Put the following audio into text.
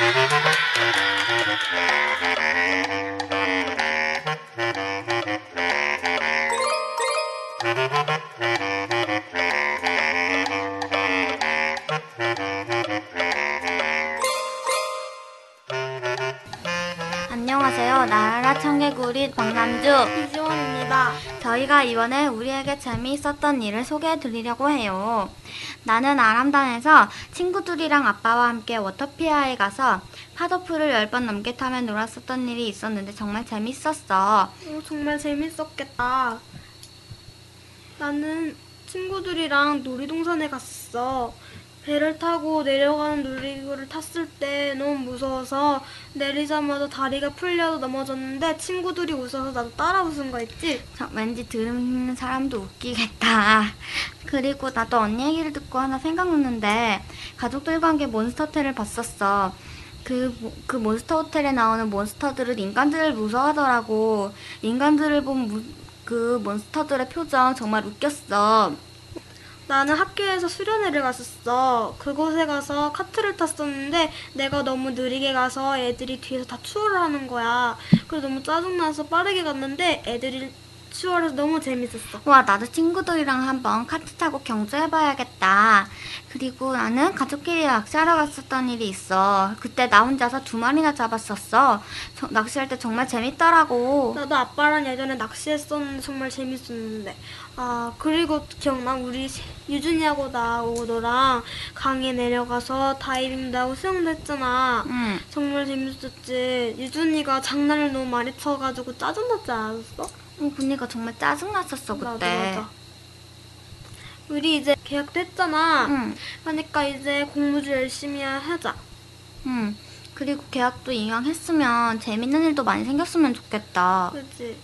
Thank you. 안녕하세요. 나라라 청개구리 박남주. 이지원입니다. 저희가 이번에 우리에게 재미있었던 일을 소개해 드리려고 해요. 나는 아람단에서 친구들이랑 아빠와 함께 워터피아에 가서 파도풀을 10번 넘게 타며 놀았었던 일이 있었는데 정말 재밌었어. 오, 정말 재밌었겠다. 나는 친구들이랑 놀이동산에 갔어. 배를 타고 내려가는 놀이기구를 탔을 때 너무 무서워서 내리자마자 다리가 풀려서 넘어졌는데 친구들이 웃어서 나도 따라 웃은 거 있지? 저, 왠지 들은 사람도 웃기겠다. 그리고 나도 언니 얘기를 듣고 하나 생각났는데 가족들과 함께 몬스터 호텔을 봤었어. 그, 모- 그 몬스터 호텔에 나오는 몬스터들은 인간들을 무서워하더라고. 인간들을 본 무- 그 몬스터들의 표정 정말 웃겼어. 나는 학교에서 수련회를 갔었어. 그곳에 가서 카트를 탔었는데 내가 너무 느리게 가서 애들이 뒤에서 다 추월을 하는 거야. 그래서 너무 짜증나서 빠르게 갔는데 애들이 추월해서 너무 재밌었어. 와, 나도 친구들이랑 한번 카트 타고 경주해봐야겠다. 그리고 나는 가족끼리 낚시하러 갔었던 일이 있어. 그때 나 혼자서 두 마리나 잡았었어. 저- 낚시할 때 정말 재밌더라고. 나도 아빠랑 예전에 낚시했었는데 정말 재밌었는데. 아, 그리고 기억나? 우리 유준이하고 나하고 너랑 강에 내려가서 다이빙도 하고 수영도 했잖아. 응. 정말 재밌었지. 유준이가 장난을 너무 많이 쳐가지고 짜증났지 않았어? 어, 그니까 정말 짜증났었어, 그때. 맞아, 맞아. 우리 이제 계약도 했잖아. 응, 그러니까 이제 공부를 열심히 하자. 응. 그리고 계약도 이왕 했으면 재밌는 일도 많이 생겼으면 좋겠다. 그치?